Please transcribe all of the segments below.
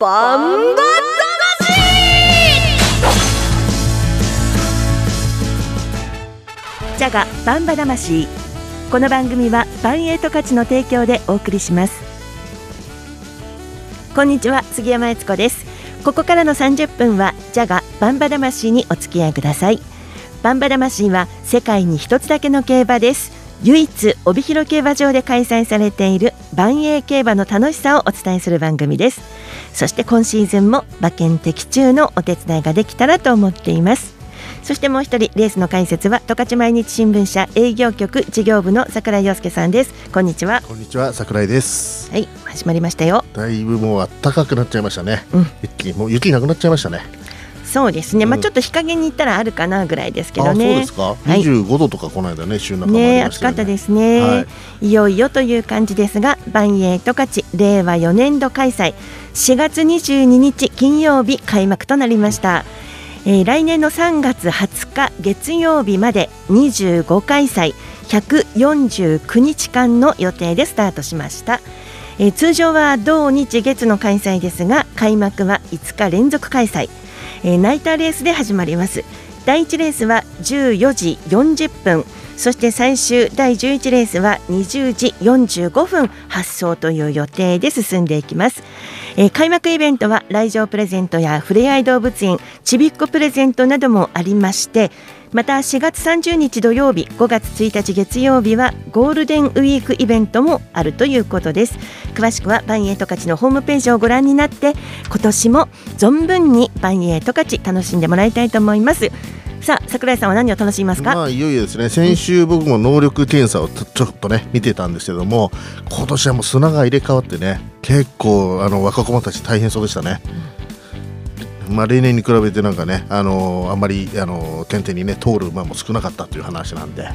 バンバジャガバンバ魂。この番組はバンエイト価値の提供でお送りします。こんにちは杉山悦子です。ここからの30分はジャガバンバ魂にお付き合いください。バンバ魂は世界に一つだけの競馬です。唯一帯広競馬場で開催されている万栄競馬の楽しさをお伝えする番組です。そして今シーズンも馬券的中のお手伝いができたらと思っています。そしてもう一人レースの解説は十勝毎日新聞社営業局事業部の桜井陽介さんです。こんにちは。こんにちは桜井です。はい始まりましたよ。だいぶもう暖かくなっちゃいましたね、うん。一気にもう雪なくなっちゃいましたねそうですね、まあうんちょっと日陰に行ったらあるかなぐらいですけどあそうねですか、い。25度とかこの間ね週中ね。暑かったですね、、はい。よいよという感じですが万栄十勝令和4年度開催。4月22日金曜日開幕となりました、えー来年の3月20日月曜日まで25開催。149日間の予定でスタートしました、えー通常は同日月の開催ですが開幕は5日連続開催、えーナイターレースで始まります。第1レースは14時40分。そして最終第11レースは20時45分発送という予定で進んでいきます、えー開幕イベントは来場プレゼントやふれあい動物園ちびっこプレゼントなどもありましてまた4月30日土曜日5月1日月曜日はゴールデンウィークイベントもあるということです。詳しくはバンエイト勝ちのホームページをご覧になって今年も存分にバンエイト勝ち楽しんでもらいたいと思います。さあ桜井さんは何を楽しみますか、まあいよいよですね。先週僕も能力検査をちょっとね見てたんですけども今年はもう砂が入れ替わってね結構あの若者たち大変そうでしたね、まあ例年に比べてなんかねあのあんまりあの点々にね通る馬も少なかったという話なんで。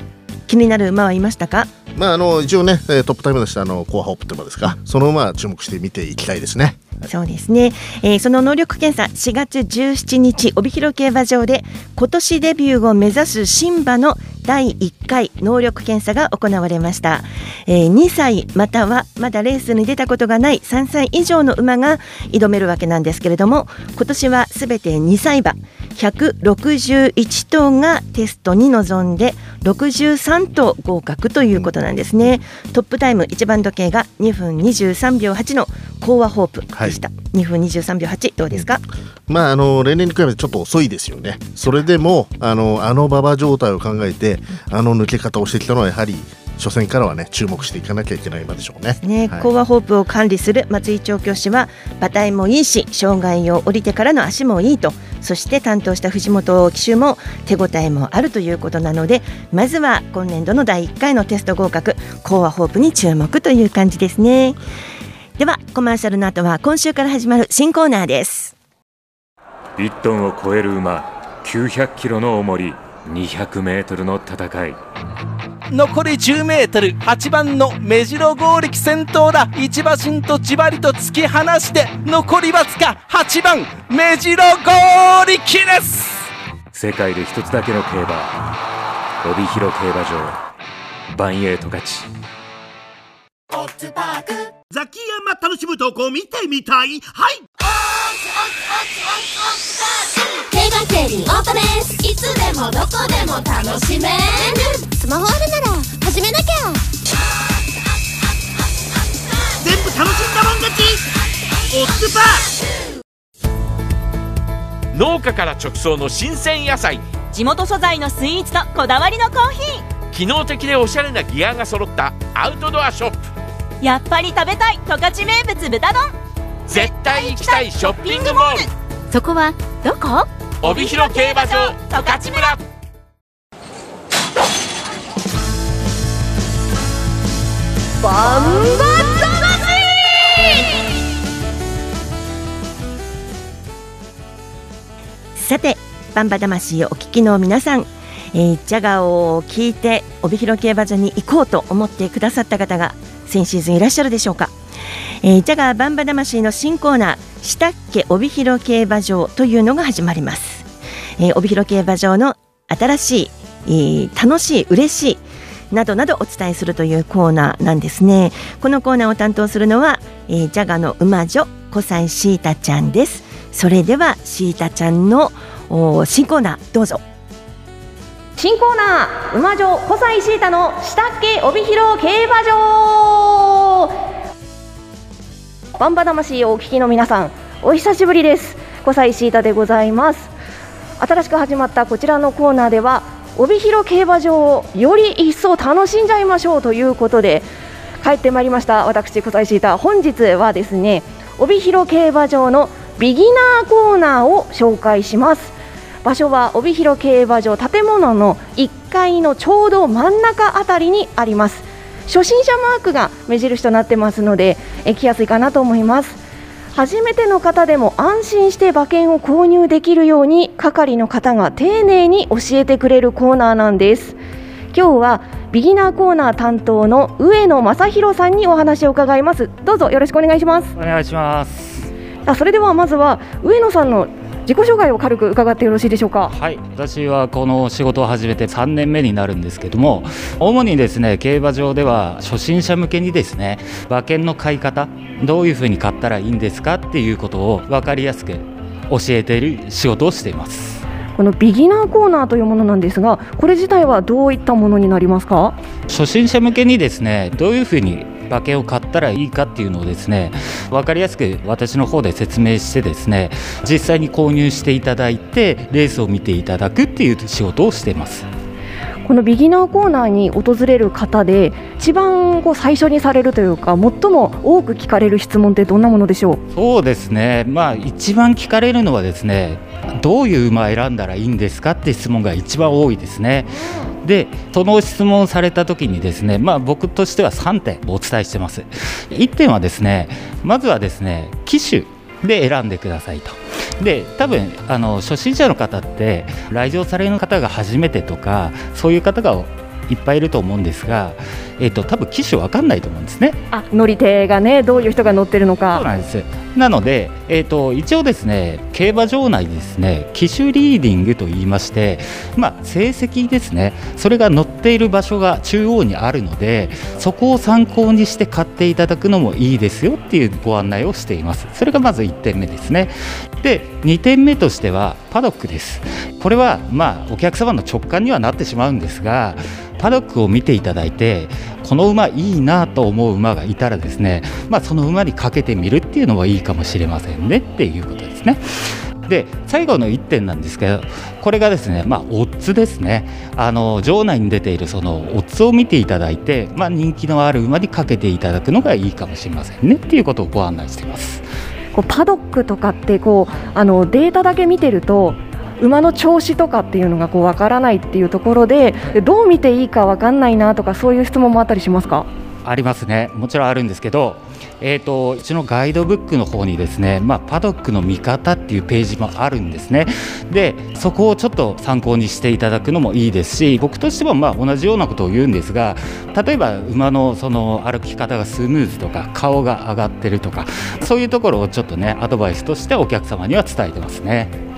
気になる馬はいましたか？まああの一応ねえートップタイム出したあのコアホップって馬ですか。その馬は注目して見ていきたいですねそうですね、えーその能力検査4月17日帯広競馬場で今年デビューを目指す新馬の第1回能力検査が行われました、えー2歳またはまだレースに出たことがない3歳以上の馬が挑めるわけなんですけれども今年はすべて2歳馬161頭がテストに臨んで63頭合格ということなんですね、トップタイム一番時計が2分23秒8のコーアホープでした、2分23秒8どうですか、まああの例年に比べてちょっと遅いですよね。それでもあのあの馬場状態を考えてあの抜け方をしてきたのはやはり初戦からはね注目していかなきゃいけない馬でしょうね。ね、はい。コーアホープを管理する松井調教師は馬体もいいし障害を降りてからの足もいいとそして担当した藤本騎手も手応えもあるということなのでまずは今年度の第1回のテスト合格コーアホープに注目という感じですねではコマーシャルの後は今週から始まる新コーナーです。1トンを超える馬900キロの重り200メートルの戦い。残り 10m 8番の目白剛力先頭だ。一馬身とじわりと突き放して残りわずか8番目白剛力です。世界で一つだけの競馬帯広競馬場。バンエイト勝ちザキヤマ楽しむとこ見てみたい。はい。競馬競輪オートレースいつでもどこでも楽しめる。スマホあるなら始めなきゃ。全部楽しんだもん勝ち。オッズパー。農家から直送の新鮮野菜。地元素材のスイーツとこだわりのコーヒ機能的でおしゃれなギアが揃ったアウトドアショップ。ーやっぱり食べたい十勝名物豚丼。絶対行きたいショッピングモール。そこはどこ？帯広競馬場十勝村。バンバさてバンバ魂をお聞きの皆さん、えージャガーを聞いて帯広競馬場に行こうと思ってくださった方が先シーズンいらっしゃるでしょうか、えージャガーバンバ魂の新コーナーしたっけ帯広競馬場というのが始まります、えー帯広競馬場の新しい、えー楽しい嬉しいなどなどお伝えするというコーナーなんですね。このコーナーを担当するのは、えージャガの馬女小西シータちゃんです。それではシータちゃんの新コーナーどうぞ。新コーナー馬女小西シータの下っけ帯広競馬場。バンバ魂をお聞きの皆さんお久しぶりです。小西シータでございます新しく始まったこちらのコーナーでは帯広競馬場をより一層楽しんじゃいましょうということで帰ってまいりました。私小西シータ本日はですね帯広競馬場のビギナーコーナーを紹介します。場所は帯広競馬場建物の1階のちょうど真ん中あたりにあります。初心者マークが目印となってますのでえ来やすいかなと思います。初めての方でも安心して馬券を購入できるように係の方が丁寧に教えてくれるコーナーなんです。今日はビギナーコーナー担当の上野正弘さんにお話を伺います。どうぞよろしくお願いします。お願いします。あそれではまずは上野さんの自己紹介を軽く伺ってよろしいでしょうか？はい。私はこの仕事を始めて3年目になるんですけども主にですね競馬場では初心者向けにですね馬券の買い方どういうふうに買ったらいいんですか？っていうことを分かりやすく教えている仕事をしています。このビギナーコーナーというものなんですがこれ自体はどういったものになりますか？初心者向けにですねどういうふうに馬券を買ったらいいかっていうのをですね分かりやすく私の方で説明してですね実際に購入していただいてレースを見ていただくっていう仕事をしています。このビギナーコーナーに訪れる方で一番こう最初にされるというか最も多く聞かれる質問ってどんなものでしょう？そうですね。まあ一番聞かれるのはですねどういう馬選んだらいいんですかって質問が一番多いですね。でその質問された時にですね、まあ、僕としては3点お伝えしてます。1点はですねまずはですね機種で選んでくださいと。で多分あの初心者の方って来場される方が初めてとかそういう方がいっぱいいると思うんですが、えーと、多分機種分かんないと思うんですね。あ乗り手がねどういう人が乗ってるのか。そうなんです。なので、えーと、一応ですね競馬場内ですね機種リーディングと言いまして、まあ、成績ですね。それが載っている場所が中央にあるのでそこを参考にして買っていただくのもいいですよっていうご案内をしています。それがまず1点目ですね。で2点目としてはパドックです。これはまあお客様の直感にはなってしまうんですがパドックを見ていただいてこの馬いいなと思う馬がいたらですね、まあ、その馬にかけてみるっていうのはいいかもしれませんねっていうことですね。で最後の1点なんですけどこれがですね、まあ、オッズですねあの場内に出ているそのオッズを見ていただいて、まあ、人気のある馬にかけていただくのがいいかもしれませんねっていうことをご案内しています。こうパドックとかってこうあのデータだけ見てると馬の調子とかっていうのがこう分からないっていうところでどう見ていいか分かんないなとかそういう質問もあったりしますか？ありますね。もちろんあるんですけどえーと、うちのガイドブックの方にですね、まあ、パドックの見方っていうページもあるんですね。でそこをちょっと参考にしていただくのもいいですし僕としてはまあ同じようなことを言うんですが例えば馬のその歩き方がスムーズとか顔が上がってるとかそういうところをちょっとねアドバイスとしてお客様には伝えてますね。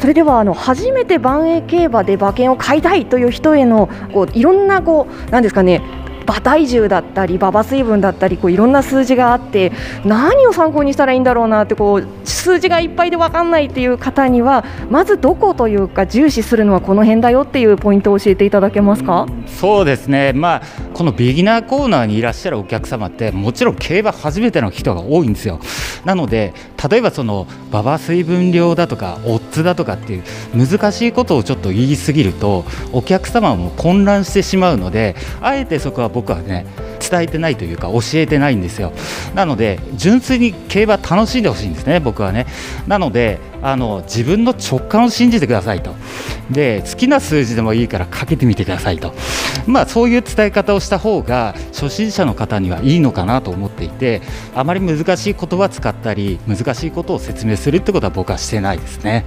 それではあの初めて万栄競馬で馬券を買いたいという人へのこういろんなこうなんですかね馬体重だったり馬場水分だったりこういろんな数字があって何を参考にしたらいいんだろうなってこう数字がいっぱいで分かんないっていう方にはまずどこというか重視するのはこの辺だよっていうポイントを教えていただけますか、そうですね、まあ、このビギナーコーナーにいらっしゃるお客様ってもちろん競馬初めての人が多いんですよ。なので例えばその馬場水分量だとかオッズだとかっていう難しいことをちょっと言いすぎるとお客様も混乱してしまうのであえてそこは僕はね伝えてないというか教えてないんですよ。なので純粋に競馬楽しんでほしいんですね僕はね。なのであの自分の直感を信じてくださいと。で好きな数字でもいいからかけてみてくださいと。まあそういう伝え方をした方が初心者の方にはいいのかなと思っていてあまり難しい言葉使ったり難しいことを説明するってことは僕はしてないですね。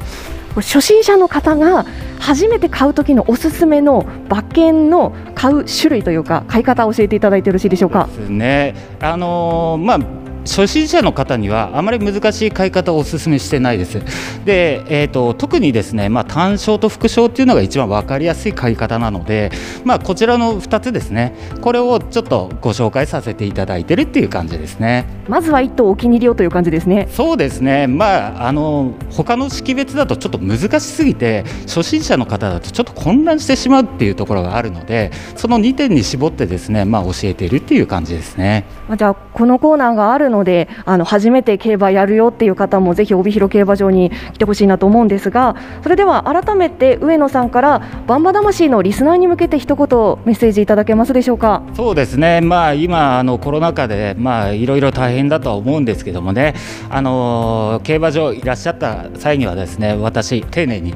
初心者の方が初めて買う時のおすすめの馬券の買う種類というか買い方を教えていただいてよろしいでしょうか？ですね。あのー、まあ初心者の方にはあまり難しい買い方をお勧めしてないです。で、えーと、特にですね、まあ、単勝と副賞っていうのが一番分かりやすい買い方なので、まあ、こちらの2つですねこれをちょっとご紹介させていただいてるっていう感じですね。まずは1頭お気に入りをという感じですね。そうですね。まああの他の識別だとちょっと難しすぎて初心者の方だとちょっと混乱してしまうっていうところがあるのでその2点に絞ってですね、まあ、教えているっていう感じですね。じゃあこのコーナーがあるのであの初めて競馬やるよっていう方もぜひ帯広競馬場に来てほしいなと思うんですがそれでは改めて上野さんからバンバ魂のリスナーに向けて一言メッセージいただけますでしょうか？そうですね、まあ、今あのコロナ禍で、まあ、いろいろ大変だとは思うんですけどもね。あの競馬場いらっしゃった際にはですね私丁寧に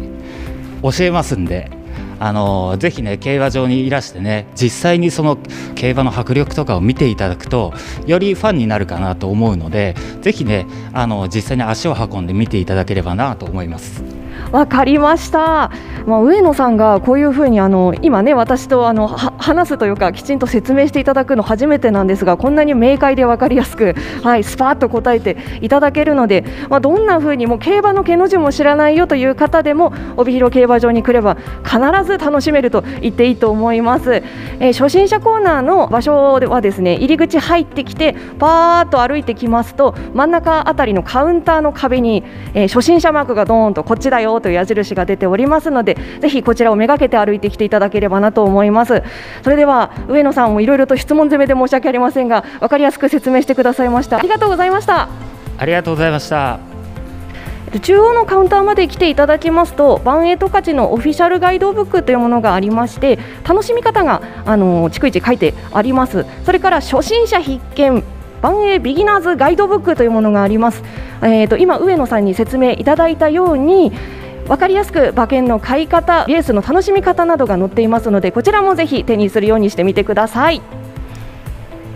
教えますんであのぜひね競馬場にいらしてね実際にその競馬の迫力とかを見ていただくとよりファンになるかなと思うのでぜひねあの実際に足を運んで見ていただければなと思います。わかりました、まあ、上野さんがこういうふうにあの今ね私とあの話すというかきちんと説明していただくの初めてなんですがこんなに明快で分かりやすく、はい、スパッと答えていただけるので、まあ、どんなふうにも競馬の毛の字も知らないよという方でも帯広競馬場に来れば必ず楽しめると言っていいと思います、えー、初心者コーナーの場所はですね入り口入ってきてパーッと歩いてきますと真ん中あたりのカウンターの壁に、えー、初心者マークがどーんとこっちだよという矢印が出ておりますのでぜひこちらをめがけて歩いてきていただければなと思います。それでは上野さんもいろいろと質問攻めで申し訳ありませんが分かりやすく説明してくださいました。ありがとうございました。ありがとうございました。中央のカウンターまで来ていただきますとバンエイト価値のオフィシャルガイドブックというものがありまして楽しみ方があの逐一書いてあります。それから初心者必見万英ビギナーズガイドブックというものがあります、えーと今上野さんに説明いただいたように分かりやすく馬券の買い方レースの楽しみ方などが載っていますのでこちらもぜひ手にするようにしてみてください。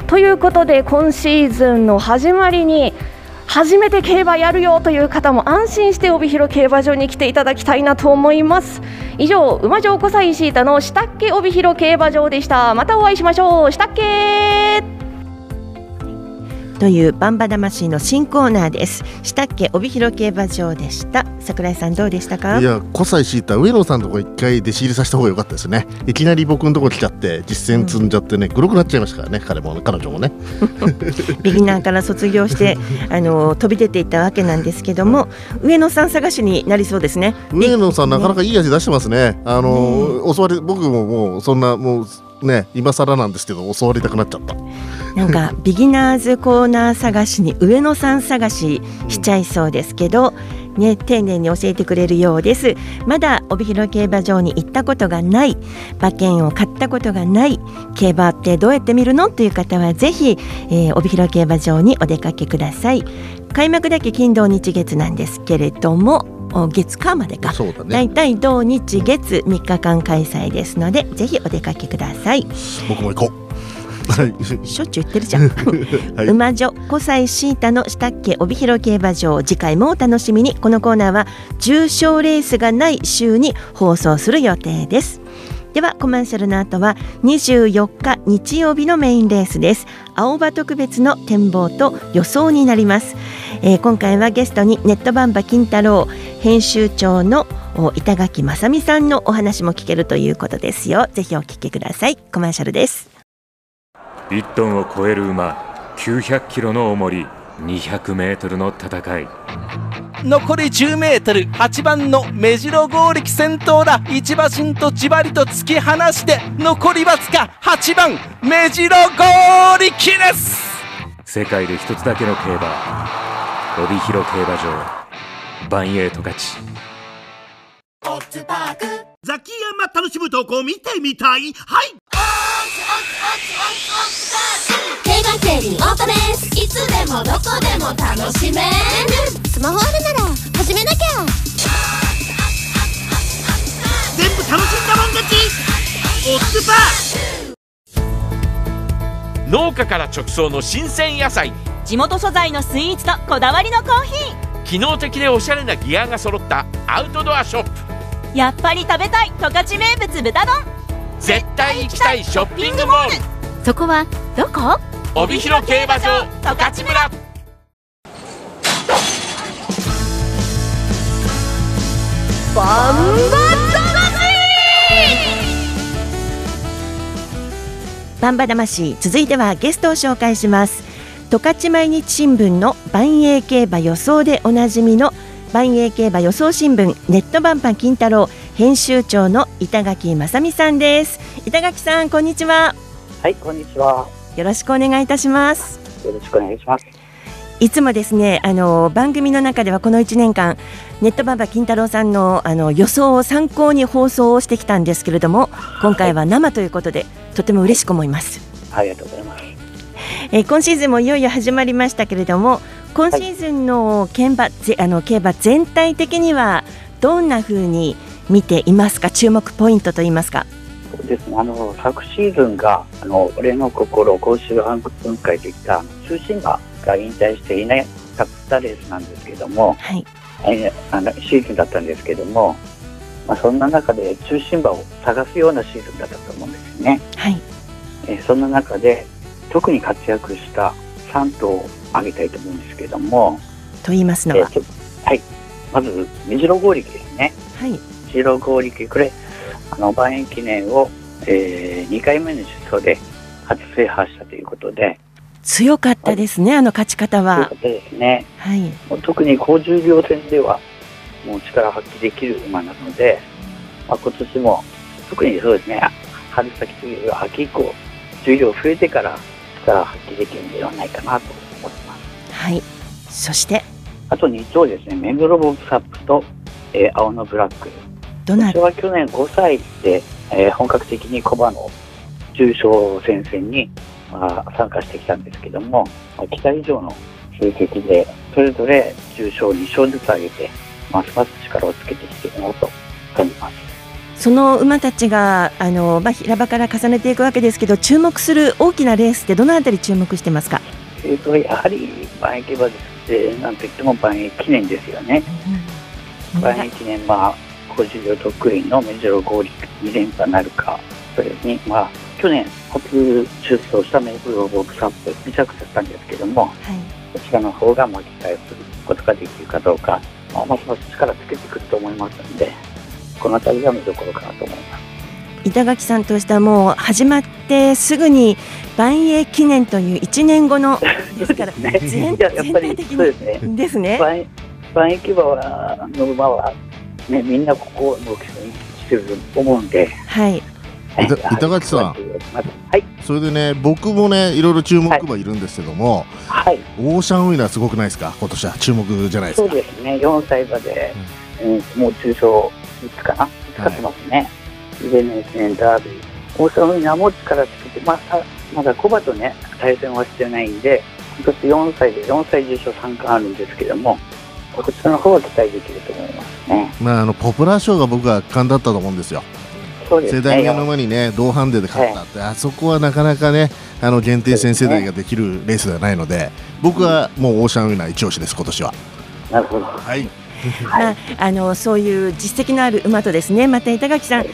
ということで今シーズンの始まりに初めて競馬やるよという方も安心して帯広競馬場に来ていただきたいなと思います。以上馬上小西シータの下っけ帯広競馬場でした。またお会いしましょう。下っけというバンバ魂の新コーナーです。下っけ帯広競馬場でした。桜井さんどうでしたか？いや小西シータ上野さんのとこ一回弟子入りさせた方が良かったですね。いきなり僕のとこ来ちゃって実践積んじゃってね、うん、黒くなっちゃいましたからね彼も彼女もね。ビギナーから卒業して あの飛び出ていったわけなんですけども、上野さん探しになりそうですね。上野さんなかなかいい味出してますね。あの、ね、襲われ僕ももうそんなもうね今更なんですけど襲われたくなっちゃったなんかビギナーズコーナー探しに上野さん探ししちゃいそうですけど、ね、丁寧に教えてくれるようです。まだ帯広競馬場に行ったことがない馬券を買ったことがない競馬ってどうやって見るの？という方はぜひ、えー、帯広競馬場にお出かけください。開幕だけ金土日月なんですけれども月火までか、ね、だいたい土日月3日間開催ですのでぜひお出かけください。僕も行こうはい、しょっちゅう言ってるじゃん、はい、馬女小西シータの下っけ帯広競馬場次回もお楽しみに。このコーナーは重賞レースがない週に放送する予定です。ではコマーシャルの後は24日日曜日のメインレースです。青葉特別の展望と予想になります、えー、今回はゲストにネットバンバ金太郎編集長の板垣正美さんのお話も聞けるということですよ。ぜひお聞きください。コマーシャルです1トンを超える馬900キロの重り200メートルの戦い。残り10メートル8番の目白剛力先頭だ。1馬身とじわりと突き放して残りわずか8番目白剛力です。世界で一つだけの競馬帯広競馬場。バンエイト勝ちザキヤマ楽しむ投稿見てみたい。はい。競馬競輪オートレース。いつでもどこでも楽しめる。スマホあるなら始めなきゃ。全部楽しんだもん勝ち。オッズパー農家から直送の新鮮野菜。地元素材のスイーツとこだわりのコーヒー。機能的でおしゃれなギアが揃ったアウトドアショップやっぱり食べたい十勝名物豚丼。絶対行きたいショッピングモール。そこはどこ？帯広競馬場十勝村。バンババンバ魂。続いてはゲストを紹介します。十勝毎日新聞の万栄競馬予想でおなじみの万栄競馬予想新聞ネットバンパン金太郎編集長の板垣正美さんです。板垣さんこんにちは。はいこんにちは。よろしくお願いいたします。よろしくお願いします。いつもですねあの番組の中ではこの1年間ネットバンバ金太郎さんのあの予想を参考に放送をしてきたんですけれども今回は生ということで、とても嬉しく思います。ありがとうございます。えー今シーズンもいよいよ始まりましたけれども今シーズンの競馬,ぜ、あの競馬全体的にはどんな風に見ていますか？注目ポイントといいますか。そうですね。あの昨シーズンがあの俺の心公衆半分解できた中心馬が引退していなかったレースなんですけども、はい。えーあのシーズンだったんですけども、まあ、そんな中で中心馬を探すようなシーズンだったと思うんですよね。はい。えーそんな中で特に活躍した3頭を挙げたいと思うんですけども、と言いますのは、えーはい、まず目白剛力ですね。はい。目白剛力これあの万円記念を、え2回目の出走で初制覇したということで。強かったですね、あの勝ち方というはこ。とですね。はい、もう特に高重量戦ではもう力発揮できる馬なので、まあ、今年も特にそうですね春先というよりは秋以降重量増えてから力発揮できるんではないかなと思ってます。はい、そしてあと2頭ですね。目黒ボブサップと、えー青のブラック。どな私は去年5歳で、えー本格的にコバの重賞戦線に、まあ、参加してきたんですけども、まあ期待以上の成績でそれぞれ重賞2勝ずつ上げてますます力をつけてきているなと感じますその馬たちがあの、まあ、平場から重ねていくわけですけど注目する大きなレースってどのあたり注目してますか、えーとやはり万円競馬ですでなんといっても万円記念ですよね。万円記念まあ高重量得意の目白合力2連覇なるかそれにまあ去年初出走した目黒ボブサップ2着だったんですけども、こちらの方が巻き返すことができるかどうか、まあ、ますます力つけてくると思いますのでこの辺りが見どころかなと思います板垣さんとしてはもう始まってすぐに万栄記念という1年後の ですから全いややっぱりそうですね。ですね。万円万円競馬はの馬はねみんなここを目標にしてると思うんで。はい。板板垣さん。はい。それでね僕もねいろいろ注目馬いるんですけども、はい。オーシャンウィナーすごくないですか？今年は注目じゃないですそうかですね。4歳馬で、うん、もう中賞3つかな使ってますね、でねダービー。大阪ウィナーも力つけてまだまだコバとね対戦はしてないんで今年4歳で4歳重賞3冠あるんですけどもこちらの方は期待できると思いますね。まああのポプラー賞が僕は圧巻だったと思うんですよ。そうですね。世代目の馬にね同ハンデで勝ったって、あそこはなかなかねあの限定戦世代ができるレースではないので僕はもうオーシャンウィナー一押しです今年は。なるほど。はいま あ、あのそういう実績のある馬とですねまた板垣さん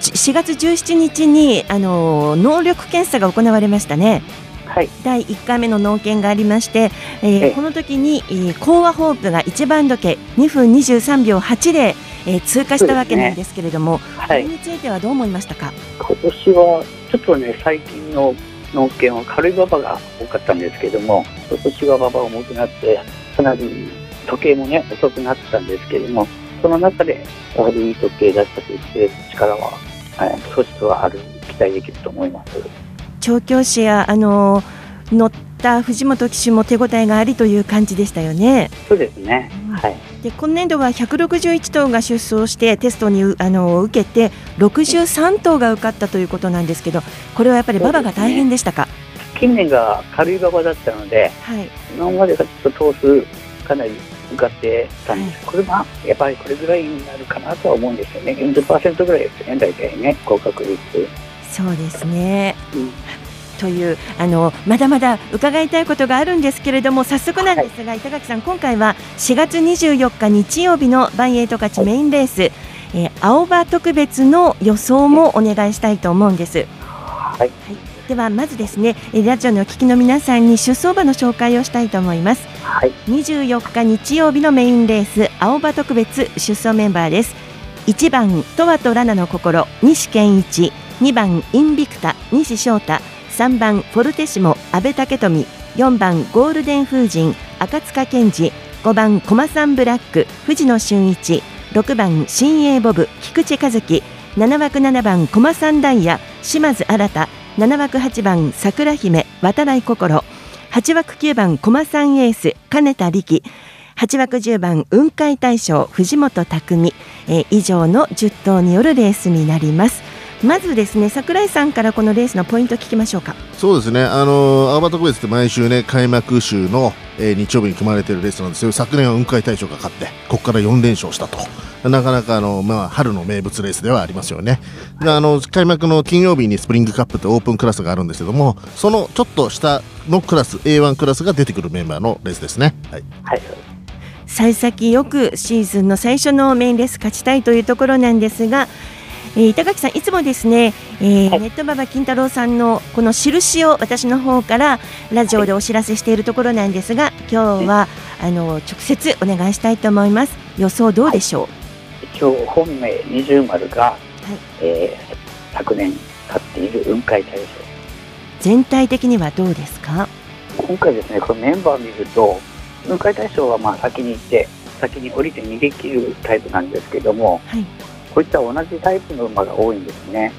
ち4月17日にあの能力検査が行われましたね。はい、第1回目の農研がありまして、えーええ。この時に、えー、コーワホープが一番時計2分23秒8で、えー通過したわけなんですけれども、これについてはどう思いましたか？今年はちょっとね最近の農研は軽い馬場が多かったんですけども今年は馬場重くなってかなり時計もね遅くなってたんですけどもその中でやはりいい時計出したと言って力は、えー素質はある期待できると思います。調教師やあの乗った藤本騎手も手応えがありという感じでしたよね。そうですね、はい。で今年度は161頭が出走してテストにうあの受けて63頭が受かったということなんですけどこれはやっぱり馬場が大変でしたか？近年が軽い馬場だったのではい。今までがちょっと頭数かなり向かってたんです、これはやっぱりこれぐらいになるかなとは思うんですよね。40%ぐらいですね。大体ね合格率。そうですね。というあのまだまだ伺いたいことがあるんですけれども早速なんですが、板垣さん今回は4月24日日曜日の万栄十勝メインレース、えー青葉特別の予想もお願いしたいと思うんです。はい、ではまずですねえーラジオのお聞きの皆さんに出走馬の紹介をしたいと思います。はい、24日日曜日のメインレース青葉特別出走メンバーです。1番トワとラナの心西健一。2番インビクタ西翔太。3番フォルテシモ阿部武富。4番ゴールデン風神赤塚健二。5番コマサンブラック藤野俊一。6番新鋭ボブ菊池和樹。7枠7番コマサンダイヤ島津新7枠8番桜姫渡来心。8枠9番駒さんエース金田力。8枠10番雲海大将藤本匠、えー、以上の10頭によるレースになります。まずですね櫻井さんからこのレースのポイント聞きましょうか。そうですね。あの青葉特別って毎週ね開幕週の、えー、日曜日に組まれているレースなんですよ。昨年は雲海大将が勝ってここから4連勝したと。なかなかあの、まあ、春の名物レースではありますよね。であの開幕の金曜日にスプリングカップってオープンクラスがあるんですけどもそのちょっと下のクラス A1 クラスが出てくるメンバーのレースですね。はい、はい。幸先よくシーズンの最初のメインレース勝ちたいというところなんですが、えー、板垣さん、いつもですね、えーはい、ネットババ金太郎さんのこの印を私の方からラジオでお知らせしているところなんですが、今日はあの直接お願いしたいと思います。予想どうでしょう？はい、今日本命二重丸が、はいえー、昨年勝っている雲海大賞。全体的にはどうですか？今回ですね、このメンバーを見ると。雲海大将はまあ先に行って先に降りて逃げ切るタイプなんですけども、はい、こういった同じタイプの馬が多いんですね。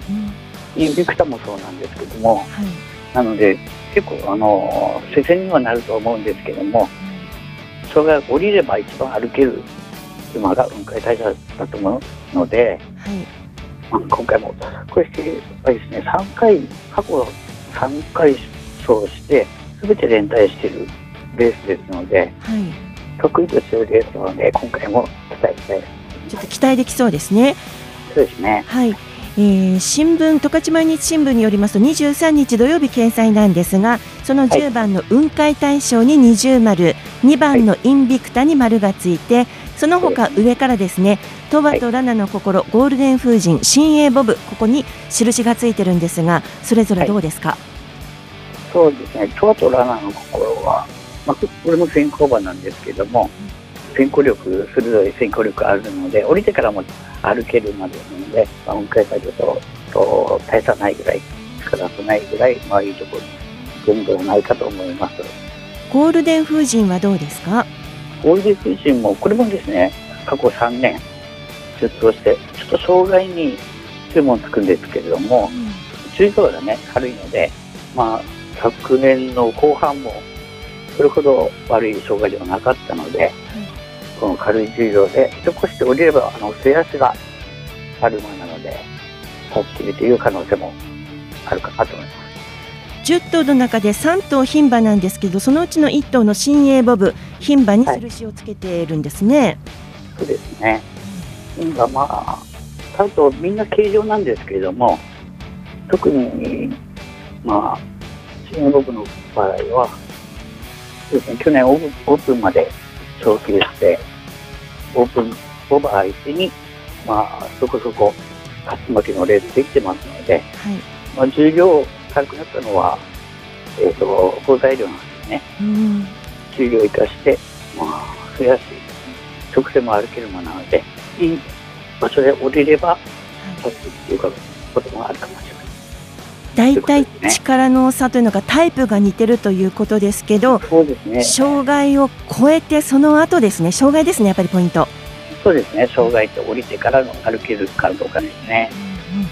うん、インビクタもそうなんですけども、はい、なので結構あの接戦にはなると思うんですけども、うん、それが降りれば一番歩ける馬が雲海大将だと思うので、はい、今回もこれやっぱりですね3回過去3回走して全て連帯しているレースですので、はい、得意とするレースなので今回も期待したいちょっと期待できそうですね。そうですね。はい。えー、新聞十勝毎日新聞によりますと23日土曜日掲載なんですがその10番の雲海大賞に二重丸、2番のインビクタに丸がついて、その他上からですねトバとラナの心、ゴールデン風神、新鋭ボブここに印がついてるんですがそれぞれどうですか、はい、そうですね。トバとラナの心はまあ、これも先行馬なんですけども、先行力、鋭い先行力あるので、降りてからも歩けるまでなので、まあ、音階作業とと大差ないぐらい、力少ないぐらい、まあ、いいところに行くんではないかと思います。ゴールデン風神はどうですか？ゴールデン風神も、これもですね、過去3年、出走して、ちょっと障害に注文つくんですけれども、うん、重量がね、軽いので、まあ、昨年の後半もそれほど悪い障害ではなかったので、この軽い重量で一越して降りればあの末足がある馬なので立ち切るという可能性もあるかなと思います。10頭の中で3頭牝馬なんですけどそのうちの1頭の新鋭ボブ牝馬に印をつけているんですね、はい、そうですね牝馬まあ3頭みんな形状なんですけれども特にまあ新鋭ボブの場合はそうですね、去年オープンまで昇級して、オープンオーバー相手に、まあ、そこそこ勝ち負けのレースできてますので、はい、まあ、重量軽くなったのは、えーと、好材料なんですね。うん、重量を生かして、まあ、増やし、直線も歩けるものなので、いい場所で降りれば、立つっていうこともあるかもしれない。大体力の差というのがタイプが似てるということですけど、そうですね、障害を超えてその後ですね、障害ですね、やっぱりポイント。そうですね、障害って降りてからの歩けるかどうかですね。うんうん、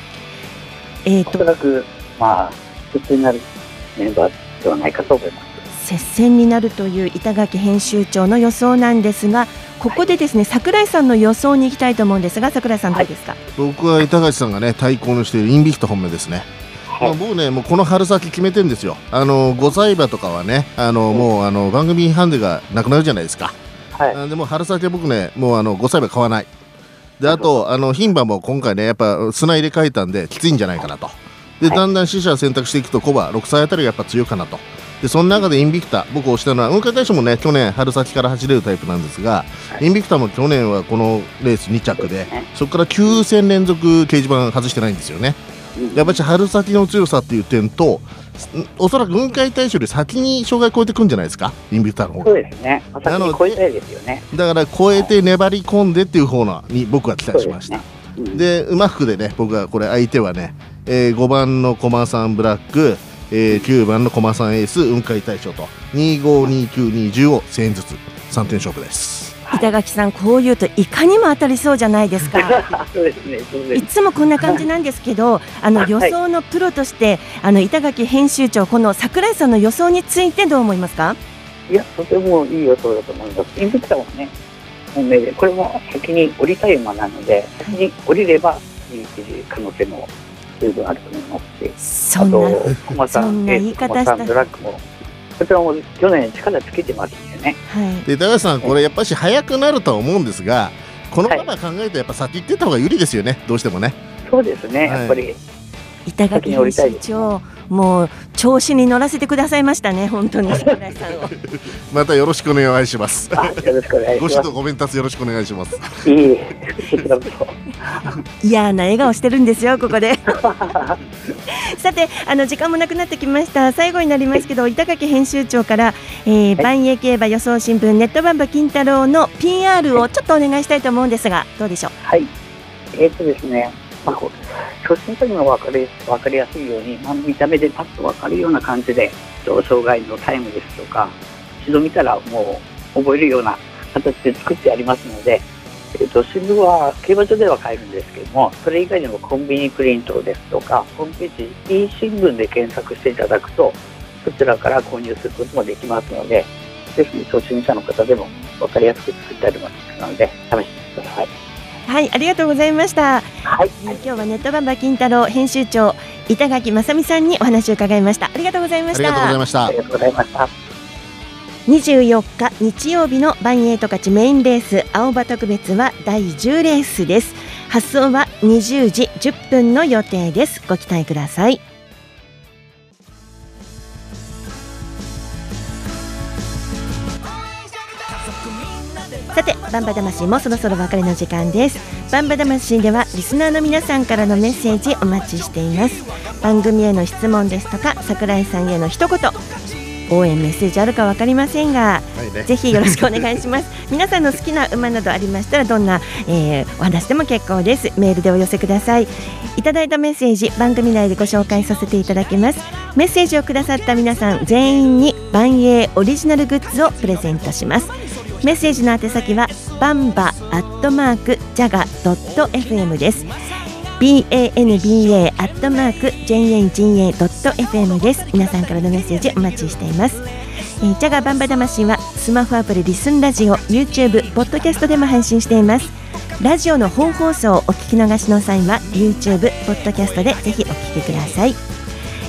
えっ、ー、と、おそらく、まあ、普通になるメンバーではないかと思います。接戦になるという板垣編集長の予想なんですが、ここでですね、はい、櫻井さんの予想に行きたいと思うんですが、櫻井さんどうですか？はい、僕は板垣さんがね、対抗のしているインビクト本命ですね。まあ、僕ね、もうこの春先決めてるんですよ、あの5歳馬とかはね、あの、もうあの番組ハンデがなくなるじゃないですか、はい、でも春先は僕ね、もうあの5歳馬買わない、であと、あの牝馬も今回ね、やっぱ砂入れ替えたんで、きついんじゃないかなと、でだんだん死者を選択していくと、コバ、6歳あたりがやっぱ強いかなと。でその中でインビクタ僕押したのは雲海大将もね去年春先から走れるタイプなんですが、インビクタも去年はこのレース2着でそこから9戦連続掲示板外してないんですよねやっぱり春先の強さっていう点とおそらく雲海大賞より先に障害超えてくんじゃないですか、インビクタの方そうですね、なので超えたいですよね。だから超えて粘り込んでっていう方に僕は期待しました。で馬服でね僕はこれ相手はね、えー、5番の駒さんブラック、えー、9番の駒さんエース雲海大将と252920を1000円ずつ3点勝負です板垣さんこう言うといかにも当たりそうじゃないですか。そうですねそうです。いつもこんな感じなんですけどあの予想のプロとして、あの板垣編集長この桜井さんの予想についてどう思いますか？いや、とてもいい予想だと思います。インビクタもね、本命で、これも先に降りたい馬なので、先に降りれば、いい可能性も十分あると思いますし、そんな駒さん、そんな言い方したラッグも、こちらも去年力つけてますんでね。はいで高橋さんこれやっぱし早くなるとは思うんですがこのまま考えるとやっぱ先行ってた方が有利ですよねどうしてもねそうですね、はいやっぱり。板垣編集長もう調子に乗らせてくださいましたね本当に。桜井さんを またよろしくお願いします。あよろしくお願いします。ご指導ご鞭達よろしくお願いします。いい、嫌な笑顔してるんですよここで。さてあの時間もなくなってきました。最後になりますけど板垣編集長から、えー、万栄競馬予想新聞ネットバンバ金太郎の PR をちょっとお願いしたいと思うんですがどうでしょう？はい。えっ、とですね、まあ、初心者にも分かり分かりやすいように、まあ、見た目でパッと分かるような感じで、障害のタイムですとか、一度見たらもう覚えるような形で作ってありますので、えっと新聞は競馬場では買えるんですけども、それ以外にもコンビニプリントですとか、ホームページ e 新聞で検索していただくと、そちらから購入することもできますので、ぜひ初心者の方でも分かりやすく作ってありますので、試してください。はいありがとうございました、はい、今日はネットバンバ金太郎編集長板垣正美さんにお話を伺いました。ありがとうございました。ありがとうございました。ありがとうございました。24日日曜日のバンエイト勝ちメインレース青葉特別は第10レースです。発送は20時10分の予定です。ご期待くださいさてバンバ魂もそろそろ別れの時間です。バンバ魂ではリスナーの皆さんからのメッセージお待ちしています。番組への質問ですとか桜井さんへの一言応援メッセージあるかわかりませんが、はいね。ぜひよろしくお願いします。皆さんの好きな馬などありましたらどんな、えーお話でも結構です。メールでお寄せください。いただいたメッセージ番組内でご紹介させていただきます。メッセージをくださった皆さん全員に万栄オリジナルグッズをプレゼントしますメッセージの宛先はバンバアットマークジャガドット FM です。banba アットマーク jnja ドット FM です。皆さんからのメッセージお待ちしています。えージャガバンバ魂はスマホアプリリスンラジオ YouTube ポッドキャストでも配信しています。ラジオの本放送をお聞き逃しの際は YouTube ポッドキャストでぜひお聞きください。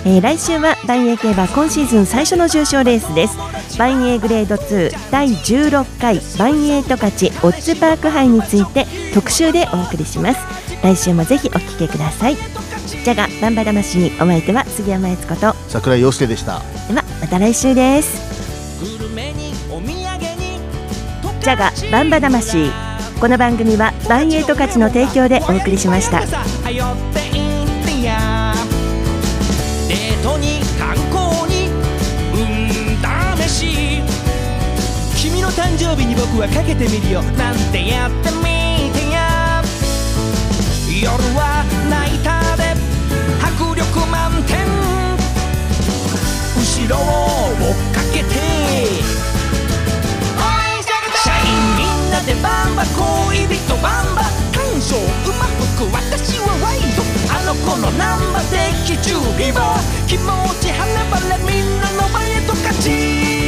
えー来週は万栄競馬今シーズン最初の重賞レースです。万栄グレード2第16回万栄十勝オッズパーク杯について特集でお送りします。来週もぜひお聞きください。ジャガバンバ魂にお相手は杉山悦子と。桜井陽介でした。ではまた来週です。ジャガバンバ魂この番組は万栄十勝の提供でお送りしましたトに観光に運試し君の誕生日に僕はかけてみるよ。なんてやってみてや。夜はナイターで。迫力満点。後ろを追っかけて。社員みんなでバンバ。恋人バンバ。感傷馬服私はワイド。のこのナンバー的準備は気持ち花ばれみんなの前へと勝ち。